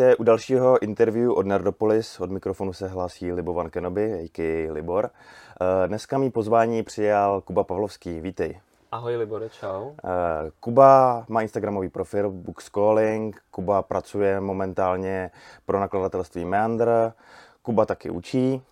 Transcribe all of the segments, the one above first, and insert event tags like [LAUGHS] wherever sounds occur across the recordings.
Vítejte u dalšího interview od Nerdopolis. Od mikrofonu se hlásí Libovan Kenobi, a.k.a. Libor. Eh, dneska mi pozvání přijal Kuba Pavlovský. Vítej. Ahoj Libore, čau. Eh, Kuba má Instagramový profil Bookschooling. Kuba pracuje momentálně pro nakladatelství Meander. Kuba taky učí.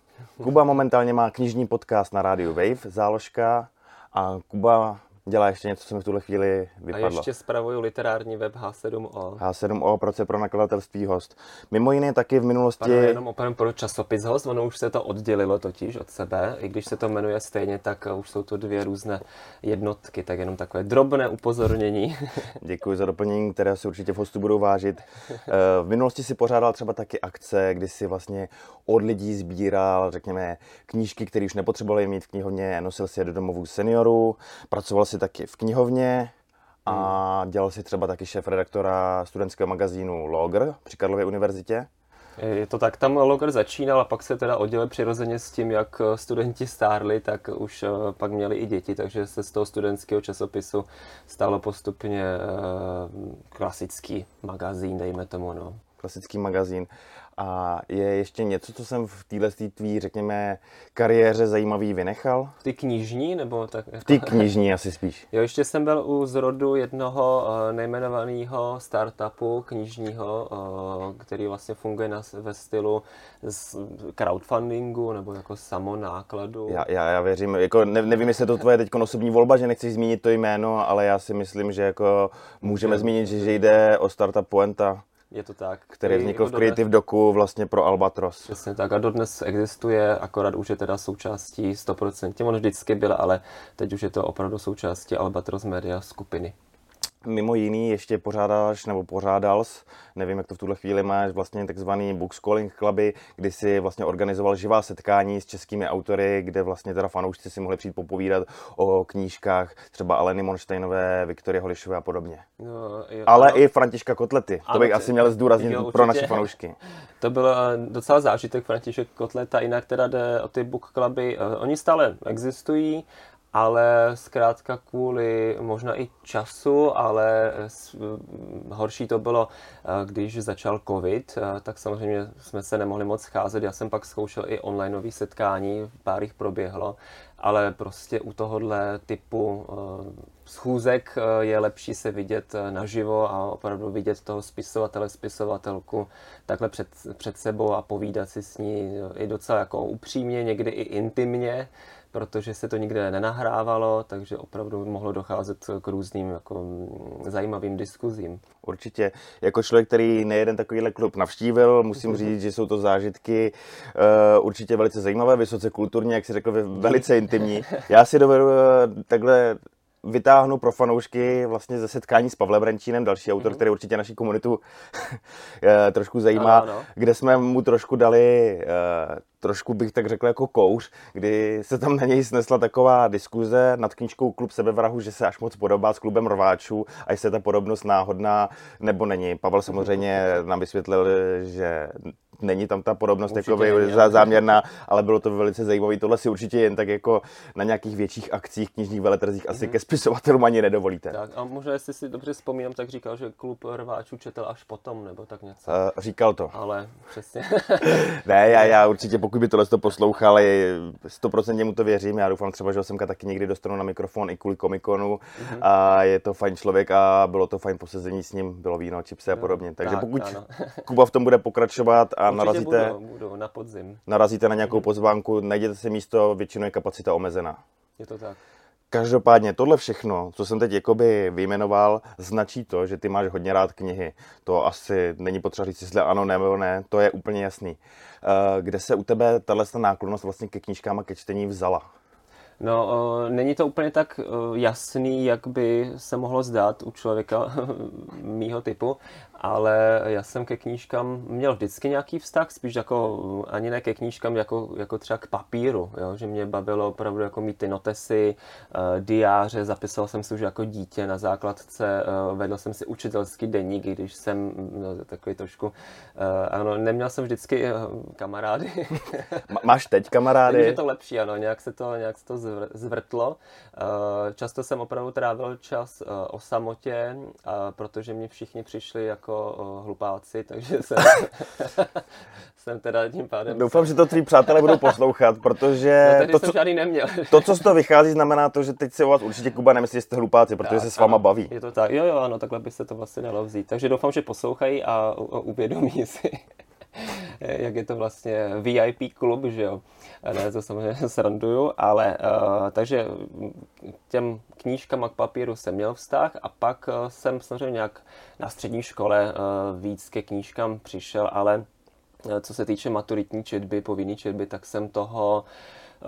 Kuba momentálně má knižní podcast na rádiu Wave, záložka. A Kuba dělá ještě něco, co mi v tuhle chvíli vypadlo. A ještě spravuju literární web H7O. H7O, proč pro nakladatelství host. Mimo jiné taky v minulosti... Pane, jenom opravdu pro časopis host, ono už se to oddělilo totiž od sebe, i když se to jmenuje stejně, tak už jsou to dvě různé jednotky, tak jenom takové drobné upozornění. [LAUGHS] Děkuji za doplnění, které si určitě v hostu budou vážit. Eh, v minulosti si pořádal třeba taky akce, kdy si vlastně od lidí sbíral, řekněme, knížky, které už nepotřebovali mít v knihovně, nosil si je do domovů seniorů, pracoval si taky v knihovně a hmm. dělal si třeba taky šéf redaktora studentského magazínu Logr při Karlově univerzitě. Je to tak, tam Logr začínal a pak se teda oddělil přirozeně s tím, jak studenti stárli, tak už eh, pak měli i děti, takže se z toho studentského časopisu stalo postupně eh, klasický magazín, dejme tomu. No. Klasický magazín. A je ještě něco, co jsem v téhle tvý, řekněme, kariéře zajímavý vynechal? Ty knižní, nebo tak? Ty knižní asi spíš. [LAUGHS] Jo, ještě jsem byl u zrodu jednoho uh, nejmenovaného startupu knižního, uh, který vlastně funguje na, ve stylu z crowdfundingu nebo jako samonákladu. Já, já, já věřím, jako ne, nevím, jestli je to tvoje teď osobní volba, že nechceš zmínit to jméno, ale já si myslím, že jako můžeme zmínit, že jde o startup Poenta. Je to tak. Který vznikl v Creative Doku vlastně pro Albatros. Přesně tak a dodnes existuje, akorát už je teda součástí 100%. On vždycky byl, ale teď už je to opravdu součástí Albatros Media skupiny. Mimo jiný ještě pořádáš, nebo pořádal nevím, jak to v tuhle chvíli máš, vlastně takzvaný book schooling cluby, kdy si vlastně organizoval živá setkání s českými autory, kde vlastně teda fanoušci si mohli přijít popovídat o knížkách, třeba Aleny Monštejnové, Viktorie Holišové a podobně. No, jo, Ale no. i Františka Kotlety, to bych asi měl zdůraznit jo, pro naše fanoušky. To byl eh, docela zážitek František Kotleta, jinak teda jde o ty book cluby, eh, oni stále existují, ale zkrátka kvůli možná i času, ale horší to bylo, eh, když začal covid, eh, tak samozřejmě jsme se nemohli moc scházet. Já jsem pak zkoušel i onlineové setkání, pár jich proběhlo, ale prostě u tohohle typu eh, schůzek je lepší se vidět naživo a opravdu vidět toho spisovatele, spisovatelku takhle před, před sebou a povídat si s ní i docela jako upřímně, někdy i intimně, protože se to nikde nenahrávalo, takže opravdu mohlo docházet k různým jako zajímavým diskuzím. Určitě. Jako člověk, který nejeden takovýhle klub navštívil, musím říct, že jsou to zážitky uh, určitě velice zajímavé, vysoce kulturní, jak si řekl, velice intimní. Já si dovedu uh, takhle vytáhnu pro fanoušky vlastně ze setkání s Pavlem Renčínem, další autor, mm-hmm. který určitě naší komunitu [LAUGHS] eh, trošku zajímá, no, no. kde jsme mu trošku dali, uh, trošku bych tak řekl jako kouř, kdy se tam na něj snesla taková diskuze nad knížkou Klub sebevrahu, že se až moc podobá s klubem rváčů a jestli je ta podobnost náhodná nebo není. Pavel samozřejmě [LAUGHS] nám vysvětlil, že není tam ta podobnost jako záměrná, ale bylo to velice zajímavé. Tohle si určitě jen tak jako na nějakých větších akcích, knižních veletrzích mm-hmm. asi mhm. ke spisovatelům ani nedovolíte. Tak a možná, jestli si dobře vzpomínám, tak říkal, že klub rváčů četl až potom, nebo tak něco. Uh, říkal to. Ale přesně. [LAUGHS] ne, já, já určitě, pokud by tohle to poslouchal, 100% mu to věřím. Já doufám třeba, že ho semka taky někdy dostanu na mikrofon i kvůli komikonu. Mm-hmm. A je to fajn člověk a bylo to fajn posezení s ním, bylo víno, čipsy a podobně. Takže tak, pokud ano. [LAUGHS] Kuba v tom bude pokračovat a narazíte, budu, budu na podzim. narazíte na nějakou pozvánku, najděte si místo, většinou je kapacita omezená. Je to tak. Každopádně tohle všechno, co jsem teď jakoby vyjmenoval, značí to, že ty máš hodně rád knihy. To asi není potřeba říct, jestli ano nebo ne, to je úplně jasný. Eh, kde se u tebe tahle náklonnost vlastně ke knížkám a ke čtení vzala? No, uh, není to úplně tak uh, jasný, jak by se mohlo zdát u člověka [LAUGHS] mýho typu, ale já jsem ke knížkám měl vždycky nějaký vztah, spíš jako ani ne ke knížkám, jako, jako třeba k papíru, jo? že mě bavilo opravdu jako mít ty notesy, uh, diáře, zapisoval jsem si už jako dítě na základce, uh, vedl jsem si učitelský deník, když jsem no, takový trošku, uh, ano, neměl jsem vždycky uh, kamarády. [LAUGHS] Máš teď kamarády? Je to lepší, ano, nějak se to, nějak se to zvrtlo. Uh, často jsem opravdu trávil čas uh, o samotě, uh, protože mi všichni přišli jako jako uh, hlupáci, takže jsem, [LAUGHS] jsem teda tím pádem... Doufám, že to tví přátelé budou poslouchat, protože... No, to, co, žádný neměl. to, co z toho vychází, znamená to, že teď se o vás určitě Kuba nemyslí, že jste hlupáci, protože tak, se s váma ano, baví. Je to tak, jo, jo, ano, takhle by se to vlastně dalo vzít. Takže doufám, že poslouchají a uvědomí si, [LAUGHS] jak je to vlastně VIP klub, že jo. Ne, to samozřejmě [LAUGHS] sranduju, ale uh, takže těm knížkám k papíru jsem měl vztah a pak uh, jsem samozřejmě nějak na střední škole uh, víc ke knížkám přišel, ale co se týče maturitní četby, povinné četby, tak jsem toho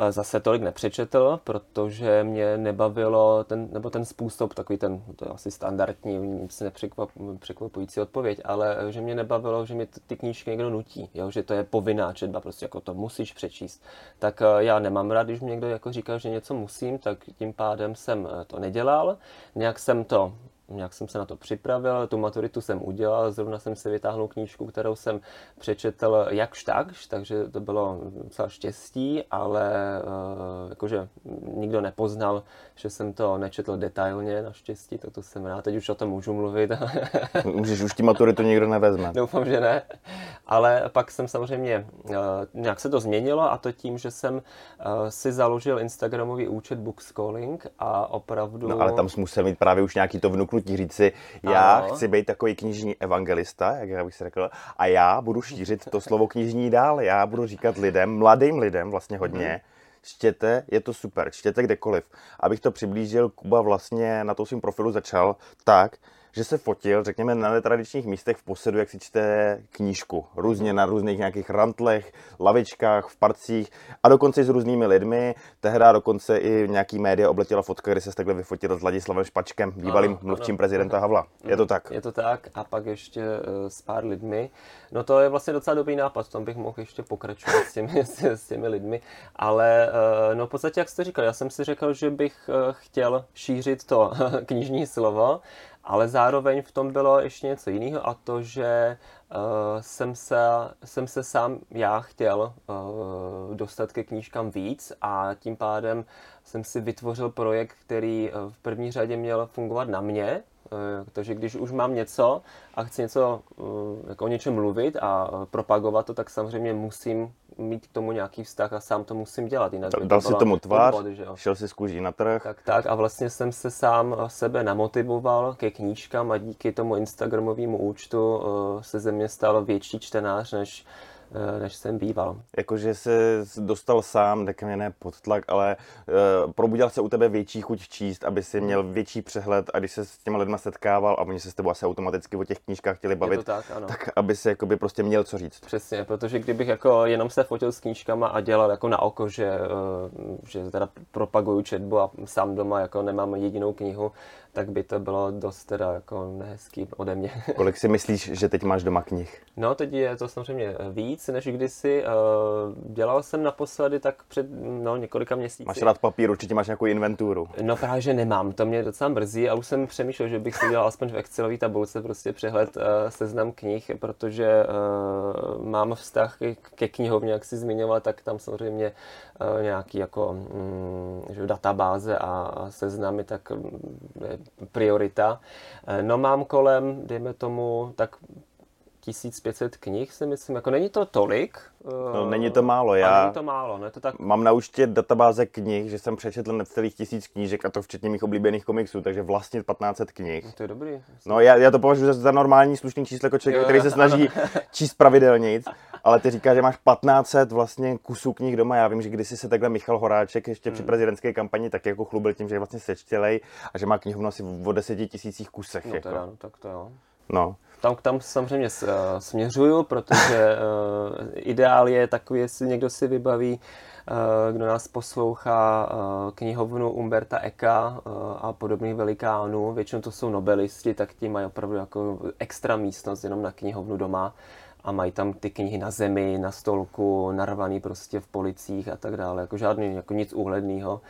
zase tolik nepřečetl, protože mě nebavilo ten, nebo ten způsob, takový ten, to je asi standardní, nic nepřekvapující odpověď, ale že mě nebavilo, že mi ty knížky někdo nutí, jo? že to je povinná četba, prostě jako to musíš přečíst. Tak já nemám rád, když mě někdo jako říká, že něco musím, tak tím pádem jsem to nedělal. Nějak jsem to nějak jsem se na to připravil, tu maturitu jsem udělal, zrovna jsem si vytáhnul knížku, kterou jsem přečetl jakž takž, takže to bylo docela štěstí, ale uh, jakože nikdo nepoznal, že jsem to nečetl detailně naštěstí, tak to jsem rád, teď už o tom můžu mluvit. [LAUGHS] Můžeš, už ti maturitu nikdo nevezme. Doufám, že ne, ale pak jsem samozřejmě, uh, nějak se to změnilo a to tím, že jsem uh, si založil Instagramový účet Bookschooling a opravdu... No ale tam jsi musel mít právě už nějaký to vnuknutí chutí říct si, já ano. chci být takový knižní evangelista, jak já bych si řekl, a já budu šířit to slovo knižní dál. Já budu říkat lidem, mladým lidem vlastně hodně, mm čtěte, je to super, čtěte kdekoliv. Abych to přiblížil, Kuba vlastně na tom svým profilu začal tak, že se fotil, řekněme, na netradičních místech v posedu, jak si čte knížku. Různě na různých nějakých rantlech, lavičkách, v parcích a dokonce i s různými lidmi. Tehda dokonce i nějaký média obletěla fotka, kdy se takhle vyfotil s Ladislavem Špačkem, bývalým ano, mluvčím ano. prezidenta Havla. Je to tak? Je to tak a pak ještě uh, s pár lidmi. No to je vlastně docela dobrý nápad, tam bych mohl ještě pokračovat s těmi, [LAUGHS] s, s těmi lidmi, ale uh, no v podstatě, jak jste říkal, já jsem si řekl, že bych uh, chtěl šířit to [LAUGHS] knižní slovo ale zároveň v tom bylo ještě něco jiného a to, že uh, jsem, se, jsem se sám já chtěl uh, dostat ke knížkám víc a tím pádem jsem si vytvořil projekt, který v první řadě měl fungovat na mě, Eh, takže když už mám něco a chci něco eh, jako o něčem mluvit a eh, propagovat to, tak samozřejmě musím mít k tomu nějaký vztah a sám to musím dělat. Jinak Dal to si tomu tvář, podvod, že jo? šel si z kůží na trh. Tak, tak a vlastně jsem se sám sebe namotivoval ke knížkám a díky tomu Instagramovému účtu se ze mě stal větší čtenář, než Eh, než jsem býval. Jakože se dostal sám, tak mě ne pod tlak, ale probudil se u tebe větší chuť číst, aby si měl větší přehled a když se s těma lidma setkával a oni se s tebou asi automaticky o těch knížkách chtěli bavit, tak, ano. tak aby si jakoby prostě měl co říct. Přesně, protože kdybych jako jenom se fotil s knížkama a dělal jako na oko, že, uh, že teda propaguju četbu a sám doma jako nemám jedinou knihu, tak by to bylo dost teda jako nehezký ode mě. [LAUGHS] Kolik si myslíš, že teď máš doma knih? No, teď je to samozřejmě víc než kdysi. Eh, dělal jsem naposledy tak před no, několika měsíci. Máš rád papír, určitě máš nějakou inventuru. No právě, že nemám, to mě docela mrzí a už jsem přemýšlel, že bych si dělal aspoň v Excelové tabulce prostě přehled uh, seznam knih, protože mám vztah ke knihovně, jak si zmiňoval, tak tam samozřejmě nějaký jako um, že databáze a, seznamy, tak um, priorita. No mám kolem, dejme tomu, tak 1500 knih si myslím, jako není to tolik. No, není to málo, já není to málo, no, to tak... mám na účtě databáze knih, že jsem přečetl necelých tisíc knížek a to včetně mých oblíbených komiksů, takže vlastně 1500 knih. To je dobrý. No já, já to považuji za, za normální slušný číslo jako člověk, jo, který se snaží ano. [LAUGHS] číst pravidelně, ale ty říkáš, že máš 1500 vlastně kusů knih doma. Já vím, že kdysi se takhle Michal Horáček ještě hmm. při prezidentské kampani tak jako chlubil tím, že je vlastně sečtělej a že má knihovnu asi o 10 tisících kusech. No, jako. teda, no, tak to jo. No. Tam, tam samozřejmě uh, směřuju, protože uh, ideál je takový, jestli někdo si vybaví, uh, kdo nás poslouchá, knihovnu Umberta Eka a podobných velikánů, většinou to jsou nobelisti, tak ti mají opravdu jako extra místnost jenom na knihovnu doma a mají tam ty knihy na zemi, na stolku, narvaný prostě v policích a tak dále, jako žádný, jako nic úhledného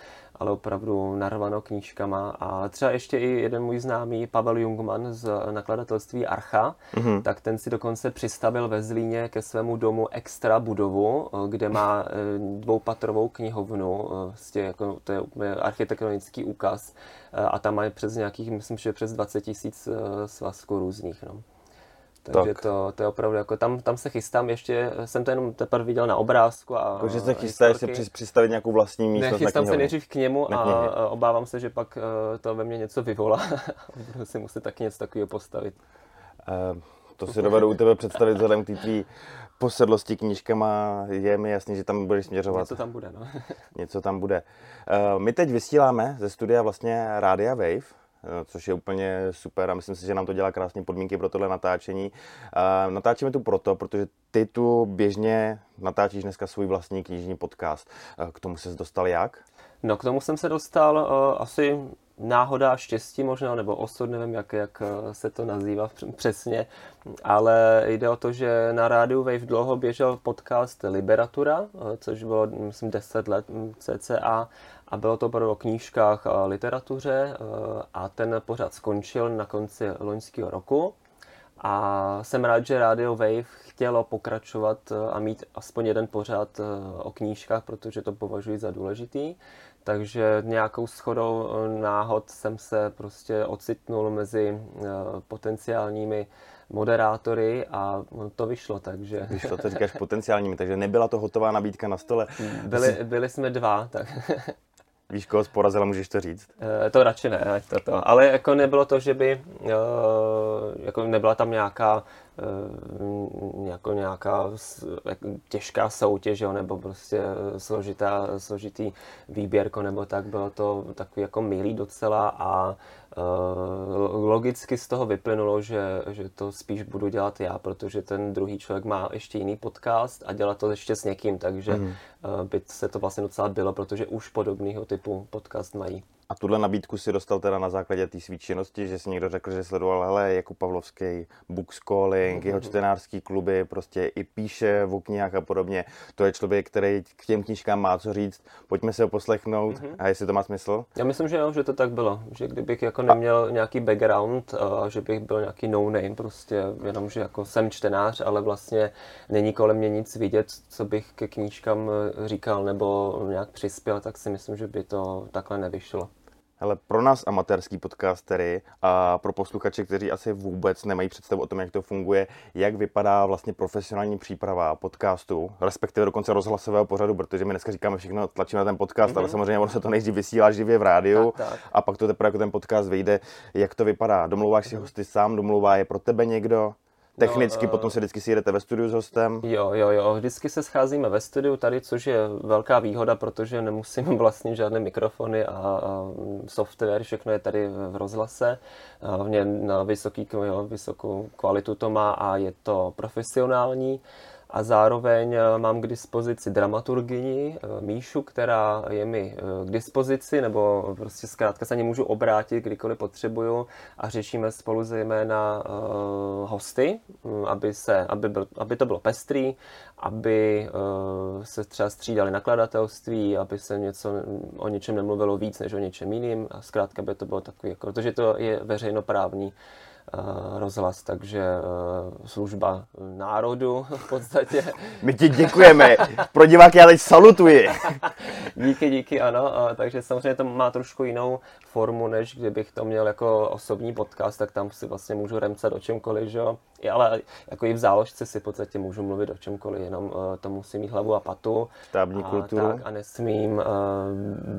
ale opravdu narvano knížkama. A třeba ještě i jeden můj známý, Pavel Jungman z nakladatelství Archa, mm-hmm. tak ten si dokonce přistavil ve Zlíně ke svému domu extra budovu, kde má eh, dvoupatrovou knihovnu, vlastně jako, to je architektonický úkaz a tam mají přes nějakých, myslím, že přes 20 tisíc svazků různých. No. Takže to, to je opravdu jako tam, tam se chystám ještě, jsem to jenom teprve viděl na obrázku a Jako, že se chystáš si při, přistavit nějakou vlastní místnost Nechystám se nejdřív k němu a, obávám se, že pak eh, to ve mně něco vyvolá. [LAUGHS] Budu si muset taky něco takového postavit. Uh, to si dovedu u tebe představit vzhledem k té tvý posedlosti knížkama. Je mi jasný, že tam budeš směřovat. Něco tam bude, no. něco tam bude. Uh, my teď vysíláme ze studia vlastně Rádia Wave, Eh, což je úplně super a myslím si, že nám to dělá krásné podmínky pro tohle natáčení. Uh, natáčíme tu proto, protože ty tu běžně natáčíš dneska svůj vlastní knižní podcast. Uh, k tomu se dostal jak? No k tomu jsem se dostal uh, asi náhoda, štěstí možná, nebo osud, nevím, jak, jak se to nazývá přesně, ale jde o to, že na rádiu Wave dlouho běžel podcast Liberatura, což bylo, myslím, 10 let cca a bylo to opravdu o knížkách a literatuře eh, a ten pořad skončil na konci loňského roku. A jsem rád, že Radio Wave chtělo pokračovat eh, a mít aspoň jeden pořad eh, o knížkách, protože to považuji za důležitý. Takže nějakou schodou náhod jsem se prostě ocitnul mezi potenciálními moderátory a to vyšlo, takže... [LAUGHS] Vyšlo, to říkáš potenciálními, takže nebyla to hotová nabídka na stole. Byli, byli jsme dva, tak... [LAUGHS] Víš, koho porazila, můžeš to říct? E, to radši ne, ať to, to. Ale jako nebylo to, že by, e, jako nebyla tam nějaká, e, jako nějaká jako těžká soutěž, jo, nebo prostě složitá, složitý výběrko, nebo tak, bylo to takový jako milý docela a logicky z toho vyplynulo, že, že to spíš budu dělat já, protože ten druhý člověk má ještě jiný podcast a dělat to ještě s někým, takže mm. by se to vlastně docela bylo, protože už podobného typu podcast mají. A tuhle nabídku si dostal teda na základě té své činnosti, že si někdo řekl, že sledoval, hele, Jakub Pavlovský, Bookschooling, mm-hmm. jeho čtenářský kluby, prostě i píše v knihách a podobně. To je člověk, který k těm knížkám má co říct. Pojďme se ho poslechnout mm-hmm. a jestli to má smysl. Já myslím, že jo, že to tak bylo. Že kdybych jako neměl a... nějaký background, a že bych byl nějaký no-name, prostě jenom, že jako jsem čtenář, ale vlastně není kolem mě nic vidět, co bych ke knížkám říkal nebo nějak přispěl, tak si myslím, že by to takhle nevyšlo. Ale pro nás amatérský podcastery a pro posluchače, kteří asi vůbec nemají představu o tom, jak to funguje, jak vypadá vlastně profesionální příprava podcastu, respektive dokonce rozhlasového pořadu, protože my dneska říkáme všechno, tlačíme na ten podcast, mm-hmm. ale mhm. samozřejmě ono se to nejdřív vysílá živě v rádiu tak, tak. a pak to teprve jako ten podcast vyjde. Jak to vypadá? Domlouváš si mhm. hosty sám, domlouvá je pro tebe někdo? Technicky no, potom se vždycky si jdete ve studiu s hostem? Jo, jo, jo, vždycky se scházíme ve studiu tady, což je velká výhoda, protože nemusím [LAUGHS] vlastně žádné mikrofony a, a software, všechno je tady v rozhlase. Hlavně na vysoký, jo, vysokou kvalitu to má a je to profesionální a zároveň eh, mám k dispozici dramaturgyni eh, Míšu, která je mi eh, k dispozici, nebo prostě zkrátka se ní můžu obrátit, kdykoliv potřebuju. A řešíme spolu zejména hosty, hm, aby, se, aby, byl, aby to bylo pestrý, aby se třeba střídali nakladatelství, aby se něco, o něčem nemluvilo víc než o něčem jiným. A zkrátka by to bylo takový, jako, protože to je veřejnoprávní rozhlas, takže eh, služba národu v podstatě. [LAUGHS] My ti děkujeme, pro diváky já teď salutuji. [LAUGHS] díky, díky, ano, takže samozřejmě to má trošku jinou formu, než kdybych to měl jako osobní podcast, tak tam si vlastně můžu remcat o čemkoliv, že jo. Ale jako i v záložce si v podstatě můžu mluvit o čemkoliv, jenom uh, to musí mít hlavu a patu. Štábní kulturu. Tak, a nesmím uh,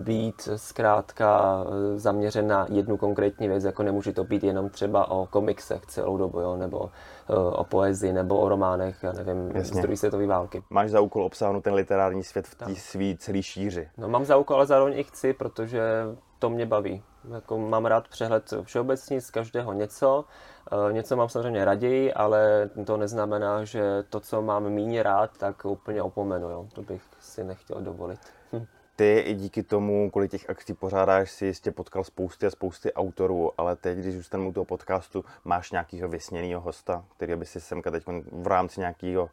být zkrátka zaměřen na jednu konkrétní věc, jako nemůže to být jenom třeba o komiksech celou dobu, jo, nebo uh, o poezii, nebo o románech, já nevím, Jasně. z druhé světové války. Máš za úkol obsáhnout ten literární svět v té svý celý šíři. No mám za úkol, ale zároveň i chci, protože to mě baví. Jako mám rád přehled všeobecný z každého něco. E, něco mám samozřejmě raději, ale to neznamená, že to, co mám méně rád, tak úplně opomenu. Jo. To bych si nechtěl dovolit. Hm. Ty i díky tomu, kolik těch akcí pořádáš, si jistě potkal spousty a spousty autorů, ale teď, když zůstanu u toho podcastu, máš nějakého vysněného hosta, který by si semka teď v rámci nějakého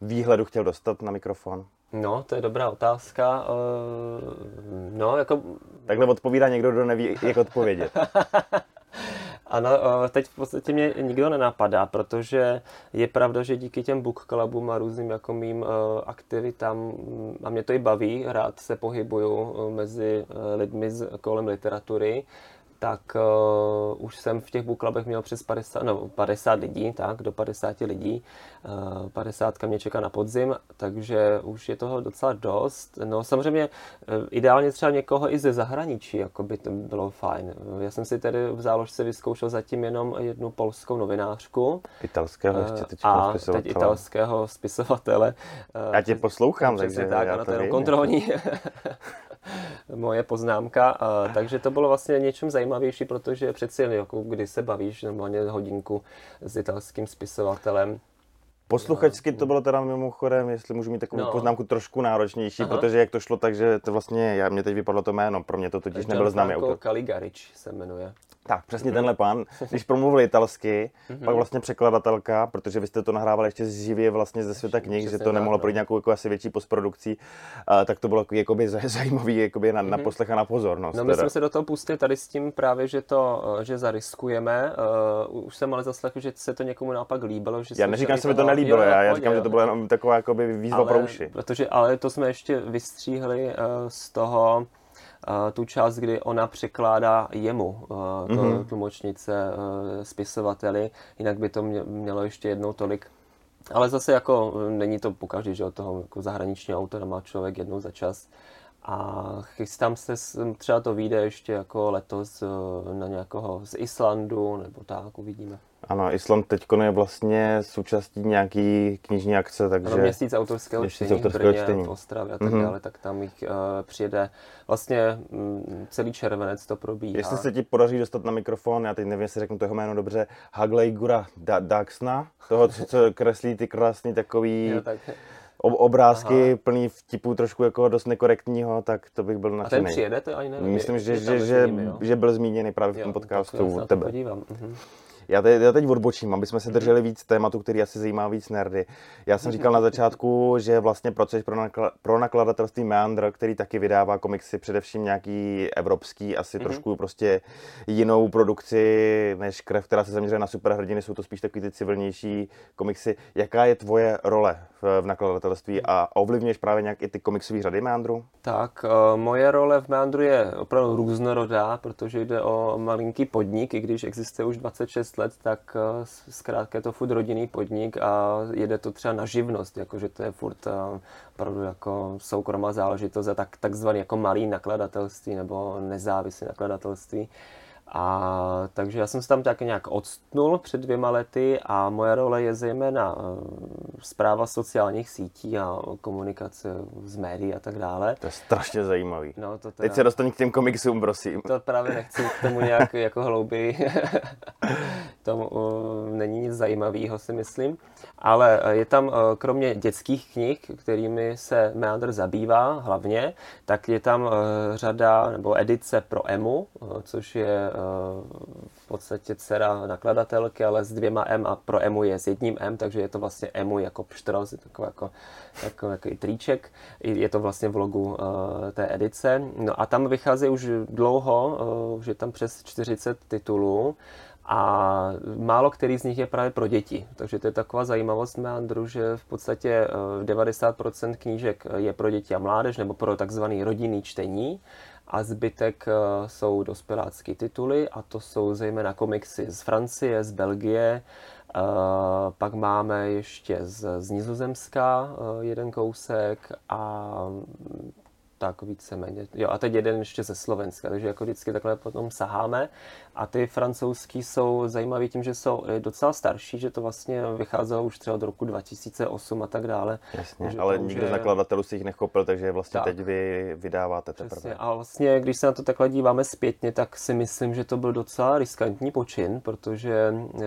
výhledu chtěl dostat na mikrofon? No, to je dobrá otázka. Uh, no, jako... Takhle odpovídá někdo, kdo neví, jak odpovědět. [LAUGHS] Ano, eh, teď v podstatě mě nikdo nenapadá, protože je pravda, že díky těm book clubům a různým jako mým eh, aktivitám, a mě to i baví, rád se pohybuju mezi lidmi kolem literatury, tak uh, už jsem v těch book clubech měl přes 50, no, 50 lidí, tak, do 50 lidí. Uh, 50 mě čeká na podzim, takže už je toho docela dost. No samozřejmě uh, ideálně třeba někoho i ze zahraničí, jako by to bylo fajn. Já jsem si tedy v záložce vyzkoušel zatím jenom jednu polskou novinářku. Italského ještě teď a teď italského spisovatele. Já tě poslouchám, takže tak, já je kontrolní [LAUGHS] moje poznámka. takže to bylo vlastně něčem zajímavější, protože přeci jen, jako kdy se bavíš normálně hodinku s italským spisovatelem, Posluchačsky to bylo teda mimochodem, jestli můžu mít takovou no. poznámku trošku náročnější, Aha. protože jak to šlo tak, že to vlastně, já, mě teď vypadlo to jméno, pro mě to totiž nebyl známý autor. Kaligarič se jmenuje. Tak, přesně mm. tenhle pán, když promluvil italsky, mm-hmm. pak vlastně překladatelka, protože vy jste to nahrávali ještě živě vlastně ze světa knih, že to nemohlo projít nějakou jako asi větší postprodukcí, uh, tak to bylo jakoby zajímavý jakoby na, na mhm. poslech a na pozornost. No my jsme se do toho pustili tady s tím právě, že to, že zariskujeme. Uh, už jsem ale zaslechl, že se to někomu naopak líbilo. Že já neříkám, že se mi to nelíbilo, jo, já, já říkám, že to bylo jenom taková jakoby výzva ale, pro uši. Protože, ale to jsme ještě vystříhli uh, z toho, tu část, kdy ona překládá jemu, to mm-hmm. tlumočnice, spisovateli, jinak by to mělo ještě jednou tolik ale zase jako není to pokaždé, že od toho jako zahraničního autora má člověk jednou za čas. A chystám se, třeba to vyjde ještě jako letos na nějakého z Islandu, nebo tak, uvidíme. Ano, Island teď je vlastně součástí nějaký knižní akce, takže... Ano, měsíc autorského měsíc čtení autorského v Brně, čtení. v Ostravě a tak mm-hmm. dále, tak tam jich uh, přijede vlastně um, celý červenec to probíhá. Jestli se ti podaří dostat na mikrofon, já teď nevím, jestli řeknu to jeho jméno dobře, Hagley Gura da- Daxna, toho, co, co kreslí ty krásný takový... jo, tak obrázky Aha. plný vtipů trošku jako dost nekorektního, tak to bych byl nadšený. A ten přijede, to ani nevím. Myslím, že, že, že, že, byl zmíněný právě v tom podcastu od tebe. Podívám. Mhm. Já, teď, já teď odbočím, aby jsme se drželi víc tématu, který asi zajímá víc nerdy. Já jsem říkal na začátku, že vlastně proces pro, nakla, pro nakladatelství Meandr, který taky vydává komiksy, především nějaký evropský, asi mm-hmm. trošku prostě jinou produkci než krev, která se zaměřuje na superhrdiny, jsou to spíš takový ty civilnější komiksy. Jaká je tvoje role v, v nakladatelství a ovlivňuješ právě nějak i ty komiksové řady Meandru? Tak, uh, moje role v Meandru je opravdu různorodá, protože jde o malinký podnik, i když existuje už 26 let, tak uh, zkrátka je to furt rodinný podnik a jede to třeba na živnost, jakože to je furt uh, opravdu jako soukromá záležitost a tak, takzvaný jako malý nakladatelství nebo nezávislé nakladatelství. A takže já jsem se tam tak nějak odstnul před dvěma lety a moje role je zejména zpráva sociálních sítí a komunikace z médií a tak dále. To je strašně zajímavý. No, to teda... Teď se dostanu k těm komiksům, prosím. To právě nechci k tomu nějak [LAUGHS] jako hlouběji. [LAUGHS] to uh, není nic zajímavého, si myslím. Ale je tam uh, kromě dětských knih, kterými se Meander zabývá hlavně, tak je tam uh, řada nebo edice pro EMU, uh, což je v podstatě dcera nakladatelky, ale s dvěma M a pro EMU je s jedním M, takže je to vlastně EMU jako pštros, je takový jako, jako, jako triček. Je to vlastně v logu uh, té edice. No a tam vychází už dlouho, uh, už je tam přes 40 titulů. A málo který z nich je právě pro děti. Takže to je taková zajímavost Meandru, že v podstatě 90% knížek je pro děti a mládež nebo pro takzvaný rodinný čtení a zbytek eh, jsou dospělácké tituly a to jsou zejména komiksy z Francie, z Belgie, eh, pak máme ještě z, z Nizozemska eh, jeden kousek a tak víceméně. Jo, a teď jeden ještě ze Slovenska, takže jako vždycky takhle potom saháme. A ty francouzský jsou zajímavé tím, že jsou docela starší, že to vlastně vycházelo už třeba do roku 2008 a tak dále. Jasně, ale nikdo je... z nakladatelů si jich nechopil, takže vlastně tak. teď vy vydáváte teprve. Přesně. A vlastně, když se na to takhle díváme zpětně, tak si myslím, že to byl docela riskantní počin, protože e,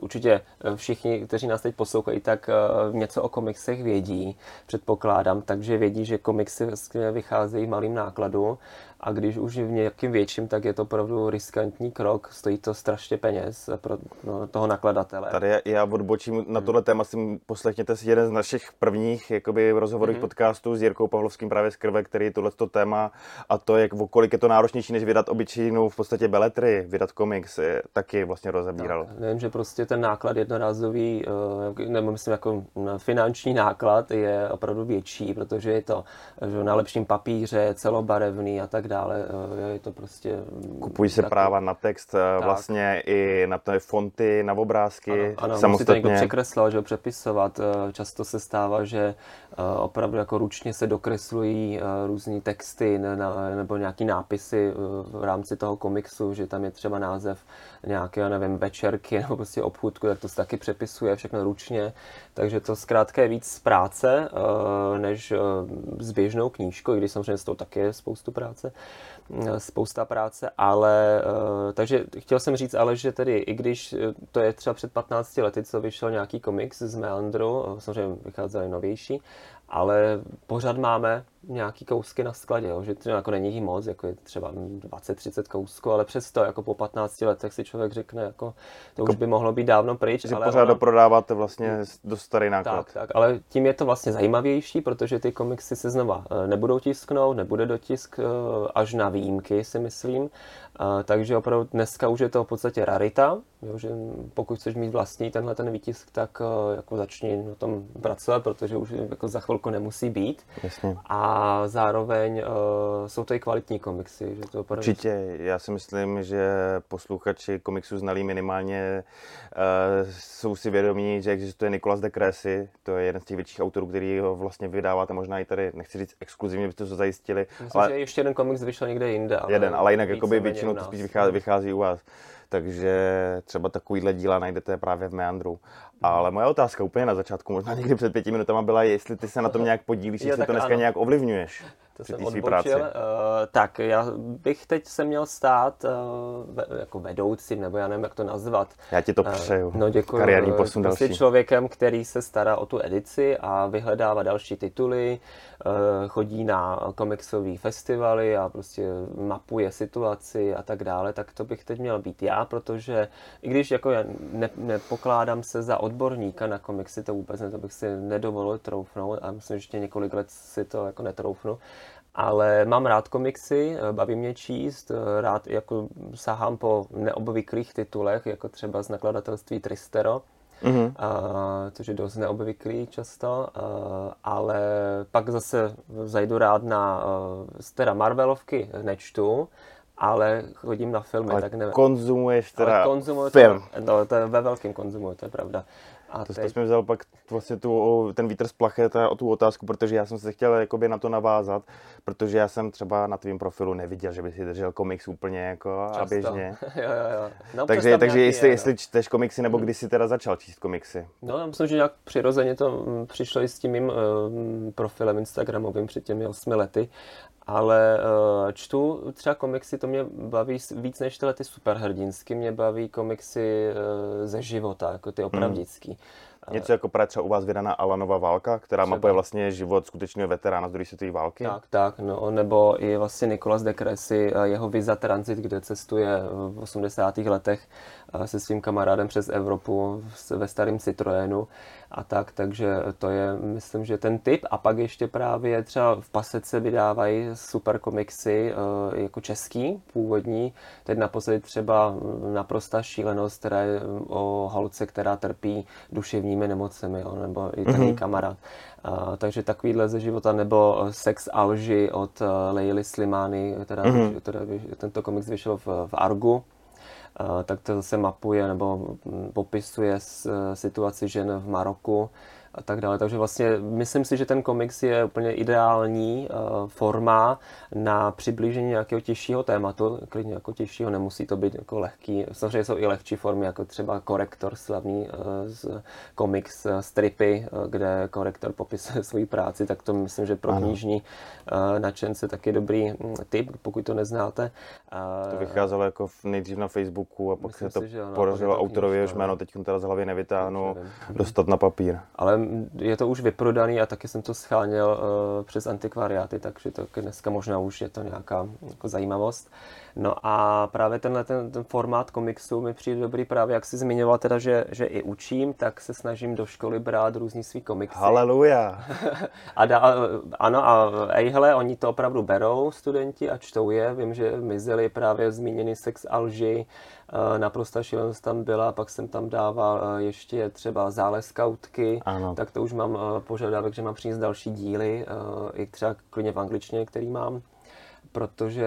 určitě všichni, kteří nás teď poslouchají, tak e, něco o komiksech vědí, předpokládám, takže vědí, že komiksy vlastně vycházejí v malým nákladu a když už v nějakým větším, tak je to opravdu riskantní krok, stojí to strašně peněz pro no, toho nakladatele. Tady já odbočím na tohle téma, si poslechněte si jeden z našich prvních jakoby, rozhovorových mm-hmm. podcastů s Jirkou Pavlovským právě z Krve, který tohleto téma a to, jak kolik je to náročnější, než vydat obyčejnou v podstatě beletry, vydat komiks, taky vlastně rozebíral. Tak, nevím, že prostě ten náklad jednorázový, eh, nebo myslím jako finanční náklad je opravdu větší, protože je to že na lepším papíře, celobarevný a tak tak dále. Eh, je to prostě... Mm, Kupují se tak... práva na text, eh, tak. vlastně i na to fonty, na obrázky. Ano, ano samostatně. musí to někdo překreslovat, že přepisovat. Často se stává, že opravdu jako ručně se dokreslují různé texty nebo nějaký nápisy v rámci toho komiksu, že tam je třeba název nějaké, nevím, večerky [LAUGHS] nebo prostě obchůdku, tak to se taky přepisuje všechno ručně. Takže to zkrátka je víc práce, než s běžnou knížkou, i když samozřejmě s tou taky je spoustu práce, eh, spousta práce, ale eh, takže chtěl jsem říct ale, že tedy i když eh, to je třeba před 15 lety, co vyšel nějaký komiks z Meandru, samozřejmě vycházely novější, ale pořád máme nějaký kousky na skladě, jo, že to jako není jich moc, jako je třeba 20-30 kousků, ale přesto jako po 15 letech si člověk řekne, jako to už jako by mohlo být dávno pryč. Že ale pořád ono... doprodáváte vlastně do starý náklad. Tak, tak, ale tím je to vlastně zajímavější, protože ty komiksy se znova eh, nebudou tisknout, nebude dotisk eh, až na výjimky, si myslím. Takže opravdu dneska už je to v podstatě rarita, jo, že pokud chceš mít vlastní tenhle ten výtisk, tak eh, jako začni na tom pracovat, protože už jako za chvilku nemusí být. Jasně. A zároveň uh, jsou to i kvalitní komiksy. Že to opravdu... Určitě, já si myslím, že posluchači komiksu znalí minimálně uh, jsou si vědomí, že existuje Nikolas de Cressy, to je jeden z těch větších autorů, který ho vlastně vydáváte možná i tady, nechci říct exkluzivně, byste to zajistili. Myslím, ale... že ještě jeden komiks vyšel někde jinde. Ale jeden, ale jinak jakoby většinou to spíš vychází, vychází u vás. Takže třeba takovýhle díla najdete právě v Meandru. Ale moje otázka úplně na začátku, možná někdy před pěti minutami byla, jestli ty se na tom nějak podílíš, jestli to dneska ano. nějak ovlivňuješ to jsem odbočil. Práci. Uh, tak, já bych teď se měl stát uh, ve, jako vedoucím, nebo já nevím, jak to nazvat. Já ti to eh, přeju. Uh, no děkuji. Kariérní posun prostě další. člověkem, který se stará o tu edici a vyhledává další tituly, uh, chodí na komiksové festivaly a prostě mapuje situaci a tak dále, tak to bych teď měl být já, protože i když jako já ne, nepokládám se za odborníka na komiksy, to vůbec ne, to bych si nedovolil troufnout a myslím, že ještě několik let si to jako netroufnu, ale mám rád komiksy, eh, baví mě číst, eh, rád jako sahám po neobvyklých titulech, jako třeba z nakladatelství Tristero, mm-hmm. a, což je dost neobvyklý často, a, ale pak zase zajdu rád na teda Marvelovky nečtu, ale chodím na filmy, ale tak nevím. konzumuješ teda ale konzumuju film. To, no, to je ve velkém konzumu, to je pravda. A to, teď... to jsme vzal pak vlastně tu, ten vítr z plachet a o tu otázku, protože já jsem se chtěl jakoby na to navázat, protože já jsem třeba na tvém profilu neviděl, že by si držel komiks úplně jako Často. a běžně. [LAUGHS] jo, jo, jo. No, takže takže jestli, je, jestli čteš komiksy, nebo hmm. kdy jsi teda začal číst komiksy? No já myslím, že nějak přirozeně to mm, přišlo i s tím mým uh, profilem Instagramovým před těmi osmi lety ale uh, čtu třeba komiksy, to mě baví víc než tyhle ty superhrdinsky, mě baví komiksy uh, ze života, jako ty opravdický. Hmm. Něco jako právě třeba u vás vydaná Alanova válka, která třeba. mapuje vlastně život skutečného veterána z druhé světové války. Tak, tak, no, nebo i vlastně Nikolas de Cressy, jeho Visa Transit, kde cestuje v 80. letech se svým kamarádem přes Evropu ve starém Citroenu a tak, takže to je, myslím, že ten typ. A pak ještě právě třeba v Pasece vydávají super komiksy jako český, původní. Teď naposledy třeba naprosta šílenost, která je o holce, která trpí duševní duševními nemocemi, jo, nebo i ten mm-hmm. kamarád. Uh, takže takovýhle ze života, nebo eh, Sex Alži od uh, Leily Slimany, teda, mm-hmm. teda tento komiks vyšel v, v Argu, tak to zase mapuje nebo mm, popisuje s, situaci žen v Maroku a tak dále. Takže vlastně myslím si, že ten komiks je úplně ideální uh, forma na přiblížení nějakého těžšího tématu, klidně jako těžšího, nemusí to být jako lehký. Samozřejmě jsou i lehčí formy, jako třeba korektor slavný uh, z komiks uh, stripy, kde korektor popisuje [LAUGHS] svoji práci, tak to myslím, že pro ano. knižní nadšence taky dobrý mm, tip, pokud to neznáte. To vycházelo jako nejdřív na Facebooku a pak se to si, podařilo autorovi, jehož jméno teď teda z hlavy nevytáhnu, dostat na papír. Ale je to už vyprodaný a taky jsem to scháněl uh, přes antikvariáty, takže to dneska možná už je to nějaká jako zajímavost. No a právě tenhle ten, ten formát komiksu mi přijde dobrý právě, jak jsi zmiňoval teda, že, že i učím, tak se snažím do školy brát různý svý komiksy. Haleluja! [LAUGHS] a da, ano a ejhle, oni to opravdu berou studenti a čtou je. Vím, že mizeli právě zmíněný sex alži, eh, naprosto šílenost tam byla, pak jsem tam dával eh, ještě třeba zále skautky, ano. tak to už mám eh, požadavek, že mám přinést další díly, i třeba klidně v angličtině, který mám. Protože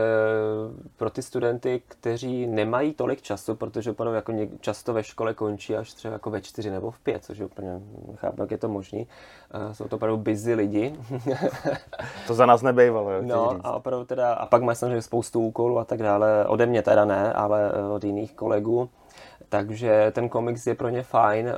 pro ty studenty, kteří nemají tolik času, protože opravdu jako často ve škole končí až třeba jako ve čtyři nebo v pět, což je úplně nechápu, jak je to možné. Jsou to opravdu busy lidi. [LAUGHS] to za nás nebejvalo. No a opravdu teda, a pak mají samozřejmě spoustu úkolů a tak dále. Ode mě teda ne, ale od jiných kolegů. Takže ten komiks je pro ně fajn eh,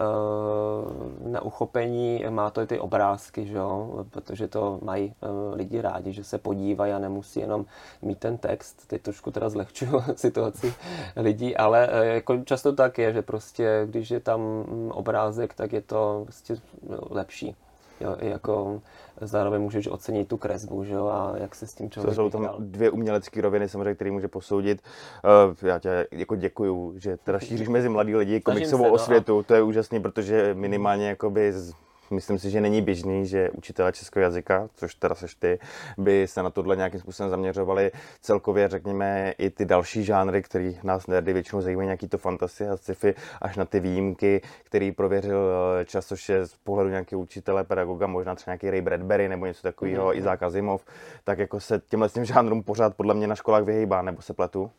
na uchopení, má to i ty obrázky, že jo? protože to mají eh, lidi rádi, že se podívají a nemusí jenom mít ten text. Teď trošku teda zlehčuju [LAUGHS] situaci lidí, ale eh, jako často tak je, že prostě když je tam mm, obrázek, tak je to prostě lepší. Jo, jako zároveň můžeš ocenit tu kresbu, že jo, a jak se s tím člověk To jsou tam dvě umělecké roviny, samozřejmě, které může posoudit. Uh, já tě jako děkuju, že teda šíříš mezi mladí lidi komiksovou no, osvětu, a... to je úžasný, protože minimálně jakoby z myslím si, že není běžný, že učitelé českého jazyka, což teda seš ty, by se na tohle nějakým způsobem zaměřovali. Celkově, řekněme, i ty další žánry, které nás nerdy většinou zajímají, nějaký to fantasy a sci-fi, až na ty výjimky, který prověřil eh, čas, což je z pohledu nějakého učitele, pedagoga, možná třeba nějaký Ray Bradbury nebo něco takového, mm-hmm. Izák Azimov, tak jako se těmhle těm žánrům pořád podle mě na školách vyhýbá, nebo se pletu?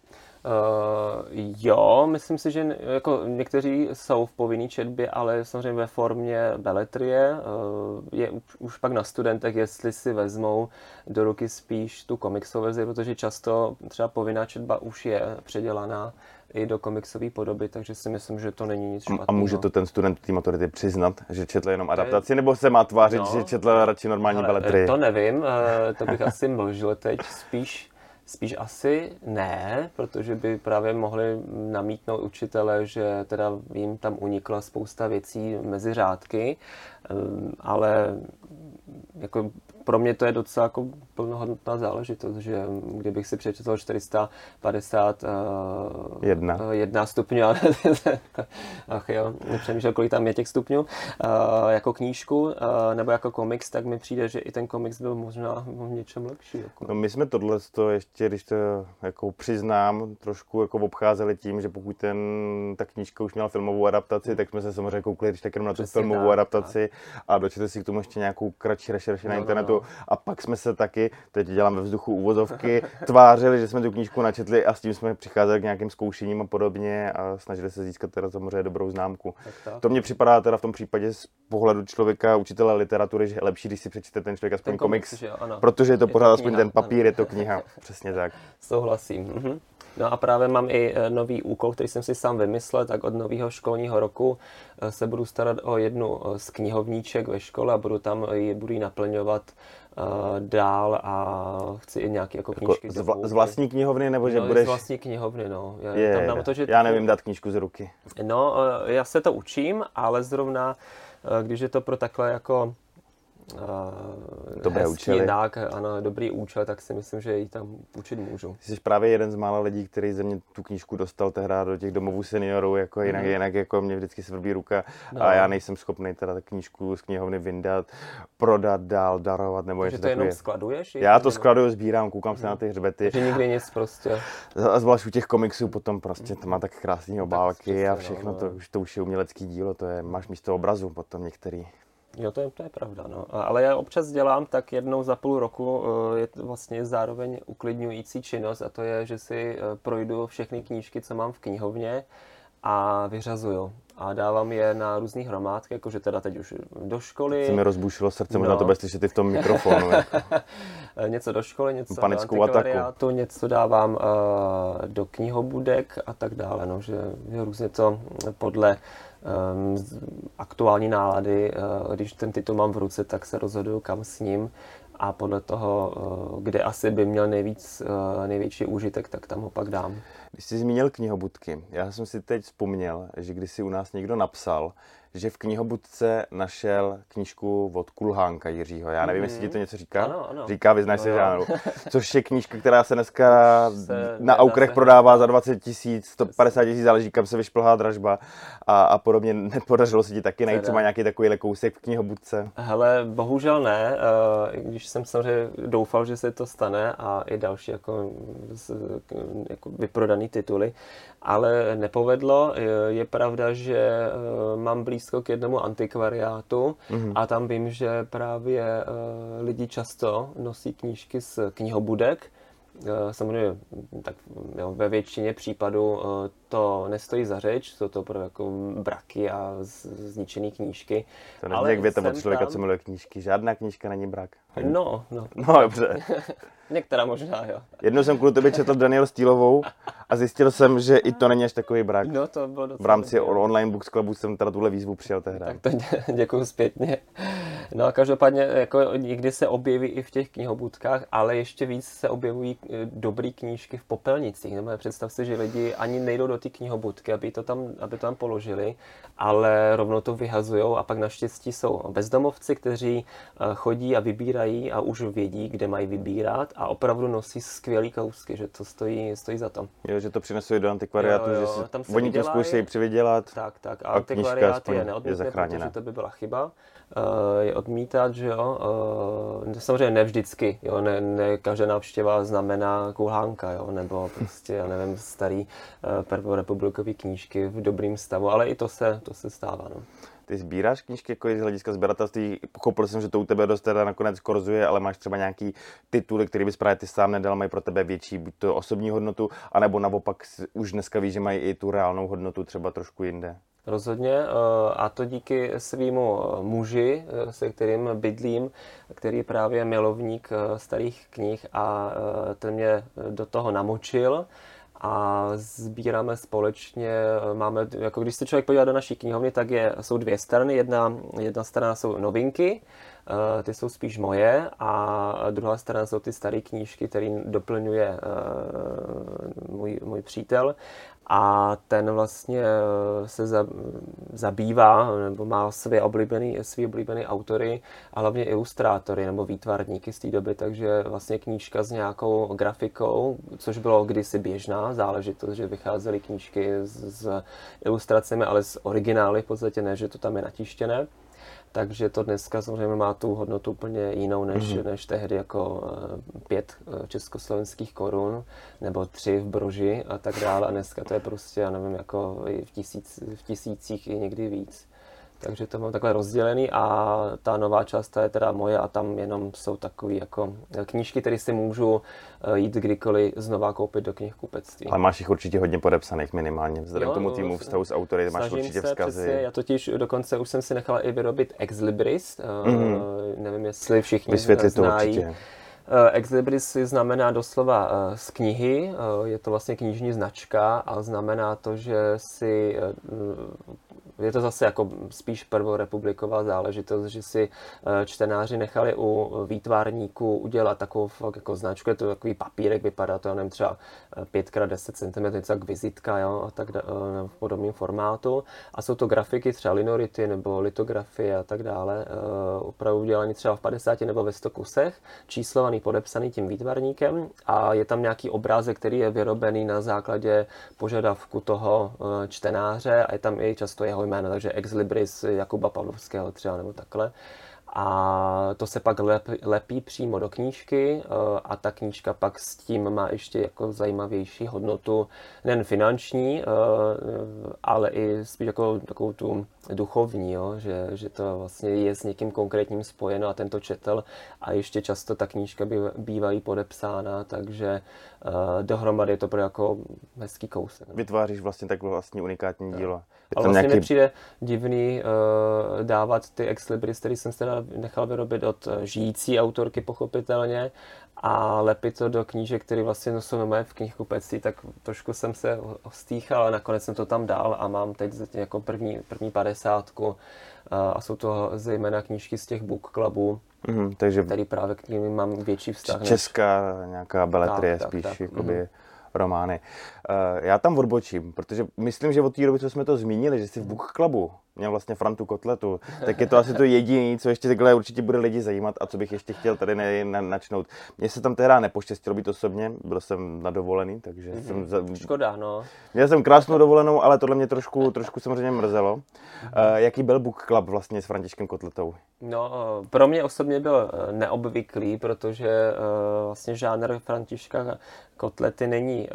Uh, jo, myslím si, že jako někteří jsou v povinné četbě, ale samozřejmě ve formě beletrie. Uh, je už, už pak na studentech, jestli si vezmou do ruky spíš tu komiksovou verzi, protože často třeba povinná četba už je předělaná i do komiksové podoby, takže si myslím, že to není nic špatného. A může to ten student té maturity přiznat, že četl jenom adaptaci, nebo se má tvářit, no, že četl radši normální beletry? To nevím, eh, to bych asi mlžil teď. Spíš Spíš asi ne, protože by právě mohli namítnout učitele, že teda jim tam unikla spousta věcí mezi řádky, ehm, ale jako pro mě to je docela jako plnohodnotná záležitost, že kdybych si přečetl 450 uh, jedna. Uh, jedna stupňů, [LAUGHS] ach jo, nepřemýšlel, kolik tam je těch stupňů, uh, jako knížku uh, nebo jako komiks, tak mi přijde, že i ten komiks byl možná v něčem lepší. Jako. No my jsme tohle to ještě, když to jako přiznám, trošku jako obcházeli tím, že pokud ten, ta knížka už měla filmovou adaptaci, hmm. tak jsme se samozřejmě koukli, když tak jenom na tu Přesně filmovou tak, adaptaci tak. a dočetli si k tomu ještě nějakou kratší rešerši no, na internetu. No, no. A pak jsme se taky, teď dělám ve vzduchu úvozovky, [LAUGHS] tvářili, že jsme tu knížku načetli a s tím jsme přicházeli k nějakým zkoušením a podobně a snažili se získat teda samozřejmě dobrou známku. Tak, tak. To mně připadá teda v tom případě z pohledu člověka, učitele literatury, že je lepší, když si přečte ten člověk aspoň ten komiks, komiks že, ano. protože je to je pořád to aspoň ten papír, je to kniha. Přesně tak. Souhlasím. Mhm. No a právě mám i e, nový úkol, který jsem si sám vymyslel, tak od nového školního roku e, se budu starat o jednu e, z knihovníček ve škole a budu tam budu ji naplňovat dál a chci i nějaké jako, jako knížky. Z, vla, z vlastní knihovny nebo že no, budeš... z vlastní knihovny, no. Já, je, tam dám to, že... já nevím dát knížku z ruky. No, já se to učím, ale zrovna, když je to pro takhle jako uh, Dobré účely. Tak, ano, dobrý účel, tak si myslím, že ji tam učit můžu. Jsi právě jeden z mála lidí, který ze mě tu knížku dostal tehdy do těch domovů seniorů, jako jinak, mm. jinak jako mě vždycky svrbí ruka no. a já nejsem schopný teda knížku z knihovny vyndat, prodat dál, darovat nebo něco to jenom skladuješ? Já to skladuju, sbírám, koukám mm. se na mhm. ty hřbety. Takže nikdy nic prostě. A zvlášť u těch komiksů potom prostě to má tak krásné obálky tak a všechno, no, no. to, už, to už je umělecký dílo, to je, máš místo obrazu potom některý. Jo, to je, to je pravda, no. Ale já občas dělám tak jednou za půl roku, eh, je to vlastně zároveň uklidňující činnost a to je, že si eh, projdu všechny knížky, co mám v knihovně a vyřazuju. A dávám je na různé hromádky, jakože teda teď už do školy. Se mi rozbušilo srdce, možná no. to bez slyšet i v tom mikrofonu. Jako. [LAUGHS] něco do školy, něco Panickou do antikvariátu, něco dávám uh, do knihobudek a tak dále. No, že, různě to podle aktuální nálady, uh, když ten titul mám v ruce, tak se rozhoduju kam s ním a podle toho, uh, kde asi by měl nejvíc, uh, největší úžitek, tak tam ho pak dám. Když jsi zmínil knihobudky, já jsem si teď vzpomněl, že když si u nás někdo napsal, že v knihobudce našel knížku od Kulhánka Jiřího. Já nevím, mm-hmm. jestli ti to něco říká. Ano, ano. Říká, vyznáš se žánru. [LAUGHS] Což je knížka, která se dneska se na aukrech prodává za 20 tisíc, 150 tisíc, záleží, kam se vyšplhá dražba a, a podobně. Nepodařilo se ti taky najít třeba nějaký takový kousek v knihobudce? Hele, bohužel ne, eh, když jsem samozřejmě doufal, že se to stane a i další jako, jako vyprodaný tituly, ale nepovedlo. Je pravda, že eh, mám blízko k jednomu antikvariátu mm-hmm. a tam vím, že právě eh, lidi často nosí knížky z knihobudek samozřejmě tak jo, ve většině případů to nestojí za řeč, jsou to opravdu jako braky a zničené knížky. To není jak věta od člověka, tam... co miluje knížky. Žádná knížka není brak. No, no. No, dobře. [LAUGHS] Některá možná, jo. Jednou jsem kvůli tebe četl Daniel Stýlovou a zjistil jsem, že i to není až takový brak. No, to bylo V rámci dobrý. online books clubu jsem teda tuhle výzvu přijal tehdy. Tak to dě, děkuji zpětně. No a každopádně jako někdy se objeví i v těch knihobudkách, ale ještě víc se objevují eh, dobré knížky v popelnicích. Nebo představ si, že lidi ani nejdou do ty knihobudky, aby to tam, aby to tam položili, ale rovnou to vyhazují a pak naštěstí jsou bezdomovci, kteří eh, chodí a vybírají a už vědí, kde mají vybírat a opravdu nosí skvělý kousky, že to stojí, stojí za to. Jo, že to přinesou do antikvariátu, jo, jo, že si, tam oni to zkoušejí přivydělat. Tak, tak. A, a antikvariát je neodmítne, protože to by byla chyba. Uh, je odmítat, že jo. Uh, samozřejmě ne vždycky, jo. Ne, ne každá návštěva znamená kulhánka, jo. Nebo prostě, já nevím, starý uh, prvorepublikový knížky v dobrým stavu, ale i to se, to se stává, no. Ty sbíráš knížky jako z hlediska sběratelství? Pochopil jsem, že to u tebe dost teda nakonec korzuje, ale máš třeba nějaký tituly, který bys právě ty sám nedal, mají pro tebe větší buď to osobní hodnotu, anebo naopak už dneska víš, že mají i tu reálnou hodnotu třeba trošku jinde. Rozhodně eh, a to díky svýmu eh, muži, eh, se kterým bydlím, který je právě milovník starých knih a ten mě do toho namočil. A sbíráme společně, máme, jako když se člověk podívá do naší knihovny, tak je, jsou dvě strany, jedna, jedna strana jsou novinky, ty jsou spíš moje a druhá strana jsou ty staré knížky, které doplňuje můj, můj přítel a ten vlastně eh, se zabývá nebo má své oblíbený, svý oblíbený autory a hlavně ilustrátory nebo výtvarníky z té doby, takže vlastně knížka s nějakou grafikou, což bylo kdysi běžná záležitost, že vycházely knížky s, s ilustracemi, ale s originály v podstatě ne, že to tam je natištěné takže to dneska samozřejmě má tu hodnotu úplně jinou než, mm-hmm. než tehdy jako eh, pět eh, československých korun nebo tři v broži a tak dále a dneska to je prostě, já nevím, jako v, tisíc, v tisících i někdy víc. Takže to mám takhle rozdělený a ta nová část ta je teda moje a tam jenom jsou takové jako knížky, které si můžu eh, jít kdykoliv znova koupit do knihkupectví. Ale máš jich určitě hodně podepsaných minimálně, vzhledem k tomu týmu vztahu s autory, máš určitě se, vzkazy. Přesně, já totiž dokonce už jsem si nechal i vyrobit Ex Libris, mm-hmm. nevím, jestli všichni Vysvětlit znají. To určitě. Ex Libris znamená doslova z knihy, je to vlastně knižní značka a znamená to, že si je to zase jako spíš prvorepubliková záležitost, že si eh, čtenáři nechali u výtvarníků udělat takovou fakt jako značku, je to takový papírek, vypadá to, nevím, třeba 5x10 cm, něco jak vizitka, jo, a tak eh, v podobném formátu. A jsou to grafiky, třeba linority nebo litografie a tak dále, eh, opravdu udělané třeba v 50 nebo ve 100 kusech, číslovaný, podepsaný tím výtvarníkem a je tam nějaký obrázek, který je vyrobený na základě požadavku toho čtenáře a je tam i často jeho jméno, takže Ex Libris Jakuba Pavlovského třeba nebo takhle. A to se pak lep, lepí přímo do knížky eh, a ta knížka pak s tím má ještě jako zajímavější hodnotu, nejen finanční, eh, ale i spíš jako takovou tu duchovní, jo? Že, že to vlastně je s někým konkrétním spojeno a tento četel a ještě často ta knížka bývají podepsána, takže uh, dohromady je to pro jako hezký kousek. Vytváříš vlastně takové vlastní unikátní dílo. Je Ale vlastně nějaký... mi přijde divný uh, dávat ty ex libris, který jsem se teda nechal vyrobit od žijící autorky pochopitelně a lepit to do knížek, které vlastně jsou moje v knihkupectví, tak trošku jsem se ostýchal, ale nakonec jsem to tam dal a mám teď jako první, první padesátku a jsou to zejména knížky z těch book clubů, mm, takže který právě k ním mám větší vztah. Česká než... nějaká beletrie tak, spíš, tak, tak. jakoby mm. romány. Uh, já tam odbočím, protože myslím, že od té doby, co jsme to zmínili, že jsi v book clubu měl vlastně Frantu Kotletu, tak je to asi to jediné, co ještě takhle určitě bude lidi zajímat a co bych ještě chtěl tady ne, na, načnout. Mně se tam tehdy nepoštěstilo být osobně, byl jsem na dovolený, takže mm-hmm. jsem... Za... Škoda, no. Měl jsem krásnou dovolenou, ale tohle mě trošku, trošku samozřejmě mrzelo. Mm-hmm. Uh, jaký byl Book Club vlastně s Františkem Kotletou? No, uh, pro mě osobně byl eh, neobvyklý, protože uh, vlastně žánr Františka Kotlety není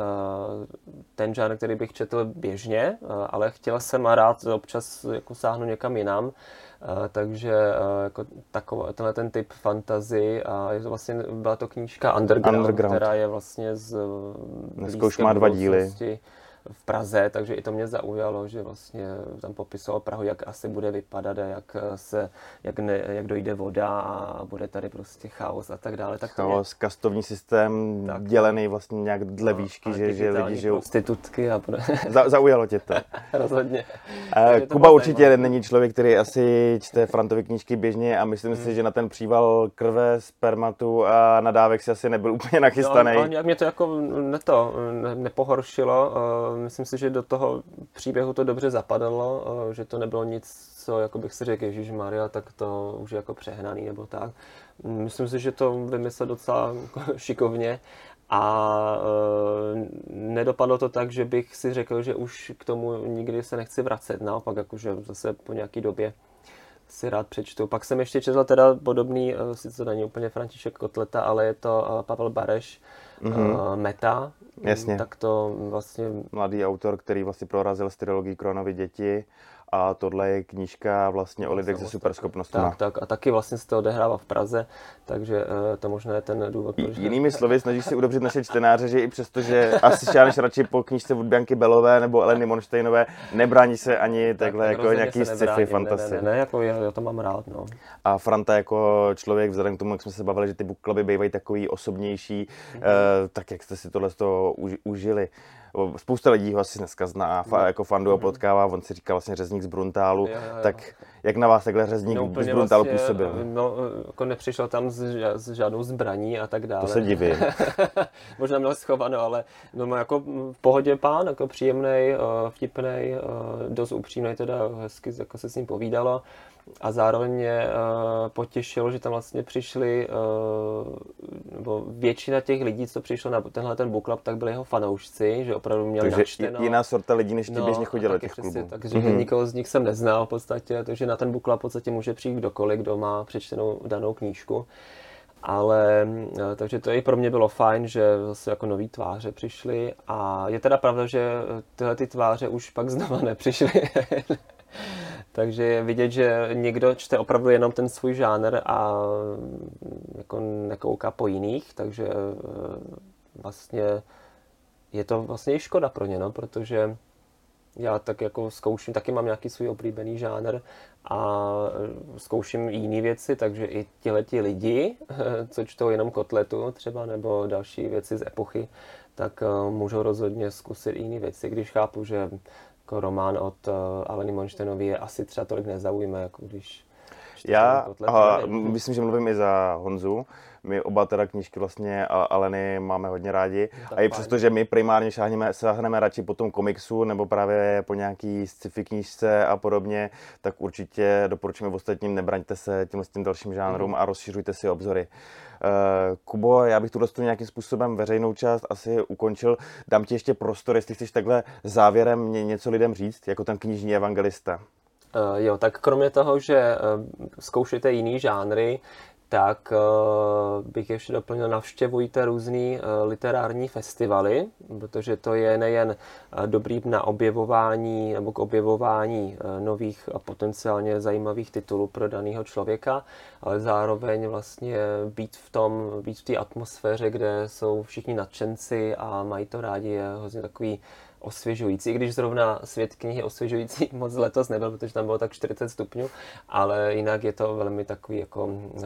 ten žánr, který bych četl běžně, ale chtěl jsem a rád občas jako sáhnu někam jinam. Eh, takže eh, jako takový, tenhle ten typ fantazy a je to vlastně, byla to knížka Underground, Underground. která je vlastně z Dneska už má dva díly v Praze, takže i to mě zaujalo, že vlastně tam popisoval Prahu, jak asi bude vypadat a jak, se, jak, ne, jak dojde voda a bude tady prostě chaos a tak dále. Tak chaos, mě... kastovní systém tak, dělený vlastně nějak dle no, výšky, že, že lidi žijou... Prostitutky a bude... Za, zaujalo tě to. [LAUGHS] Rozhodně. Uh, Kuba určitě zajímavé. není člověk, který asi čte Frantovy knížky běžně a myslím hmm. si, že na ten příval krve, spermatu a nadávek si asi nebyl [LAUGHS] úplně nachystaný. No, nějak mě to jako ne to, ne, nepohoršilo. Uh, myslím si, že do toho příběhu to dobře zapadalo, eh, že to nebylo nic, co jako bych si řekl, Ježíš Maria, tak to už je jako přehnaný nebo tak. Myslím si, že to vymyslel docela [LAUGHS] šikovně a e, nedopadlo to tak, že bych si řekl, že už k tomu nikdy se nechci vracet. Naopak, jakože zase po nějaký době si rád přečtu. Pak jsem ještě četl teda podobný, eh, sice to není úplně František Kotleta, ale je to Pavel Bareš, mm-hmm. Meta, Jasně. Tak to vlastně... Mladý autor, který vlastně prorazil stylologii Kronovy děti a tohle je knížka vlastně o lidech se superschopnostmi. Tak, tak a taky vlastně se to odehrává v Praze, takže uh, to možná je ten důvod. Proč Jinými slovy, snažíš si udobřit naše čtenáře, že i přesto, že asi šáneš radši po knížce od Bianky Belové nebo Eleny Monštejnové, nebrání se ani tak, takhle jako nějaký sci-fi fantasy. Ne, ne, ne, jako já, já, to mám rád. No. A Franta jako člověk, vzhledem k tomu, jak jsme se bavili, že ty book cluby bývají takový osobnější, mm-hmm. uh, tak jak jste si tohle z toho užili spousta lidí ho asi dneska zná, fa, jako fandu ho mhm. potkává, on si říkal vlastně řezník z Bruntálu, jo, jo, jo. tak jak na vás takhle řezník no, z Bruntálu vlastně, působil? No, jako nepřišel tam s, s žádnou zbraní a tak dále. To se divím. [LAUGHS] Možná měl schovanou, ale no, jako v pohodě pán, jako příjemný, eh, vtipný, eh, dost upřímný, teda hezky jako se s ním povídalo a zároveň mě uh, potěšilo, že tam vlastně přišli, uh, nebo většina těch lidí, co přišlo na tenhle ten book club, tak byli jeho fanoušci, že opravdu měli takže načteno. jiná sorta lidí, než ti no, běžně chodili těch klubů. Takže mm-hmm. nikoho z nich jsem neznal v podstatě, takže na ten book club v podstatě může přijít kdokoliv, kdo má přečtenou danou knížku. Ale eh, takže to i pro mě bylo fajn, že zase jako nový tváře přišly a je teda pravda, že tyhle ty tváře už pak znova [LAUGHS] nepřišly. Takže je vidět, že někdo čte opravdu jenom ten svůj žánr a jako nekouká po jiných, takže eh, vlastně je to vlastně i škoda pro ně, no, protože já tak jako zkouším, taky mám nějaký svůj oblíbený žánr a zkouším jiné věci, takže i tihleti lidi, [LAUGHS] co čtou jenom kotletu třeba nebo další věci z epochy, tak eh, můžou rozhodně zkusit jiné věci, když chápu, že jako román od uh, Aleny Monštenovi je asi třeba tolik nezaujme, jako když já a myslím, že mluvím i za Honzu. My oba teda knížky vlastně Aleny máme hodně rádi. Tak a i přesto, že my primárně šáhneme, sáhneme radši po tom komiksu nebo právě po nějaký sci-fi knížce a podobně, tak určitě doporučujeme ostatním nebraňte se tím, tím dalším žánrům mm. a rozšiřujte si obzory. Uh, Kubo, já bych tuhle nějakým způsobem veřejnou část asi ukončil. Dám ti ještě prostor, jestli chceš takhle závěrem mě něco lidem říct, jako ten knižní evangelista. Uh, jo, tak kromě toho, že uh, zkoušíte jiný žánry, tak uh, bych ještě doplnil, navštěvujte různý uh, literární festivaly, protože to je nejen uh, dobrý na objevování nebo k objevování uh, nových a potenciálně zajímavých titulů pro daného člověka, ale zároveň vlastně být v tom, být v té atmosféře, kde jsou všichni nadšenci a mají to rádi, je hrozně takový osvěžující, i když zrovna svět knihy osvěžující [LAUGHS] moc letos nebyl, protože tam bylo tak 40 stupňů, ale jinak je to velmi takový jako uh,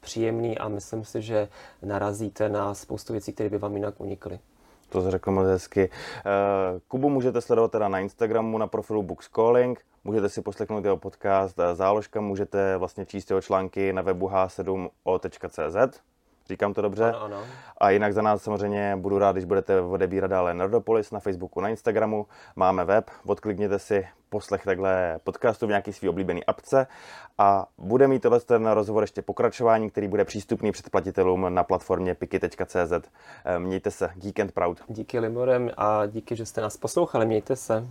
příjemný a myslím si, že narazíte na spoustu věcí, které by vám jinak unikly. To se řekl moc hezky. Uh, Kubu můžete sledovat teda na Instagramu, na profilu Books Calling, můžete si poslechnout jeho podcast eh, Záložka, můžete vlastně číst jeho články na webu h7o.cz Říkám to dobře? Ano, ano. A jinak za nás samozřejmě budu rád, když budete odebírat dále Nerdopolis na Facebooku, na Instagramu. Máme web, odklikněte si poslech takhle podcastu v nějaký svý oblíbený apce a bude mít tohle ten rozhovor ještě pokračování, který bude přístupný předplatitelům na platformě piki.cz. Eh, mějte se, Geek and Proud. Díky Limorem a díky, že jste nás poslouchali, mějte se.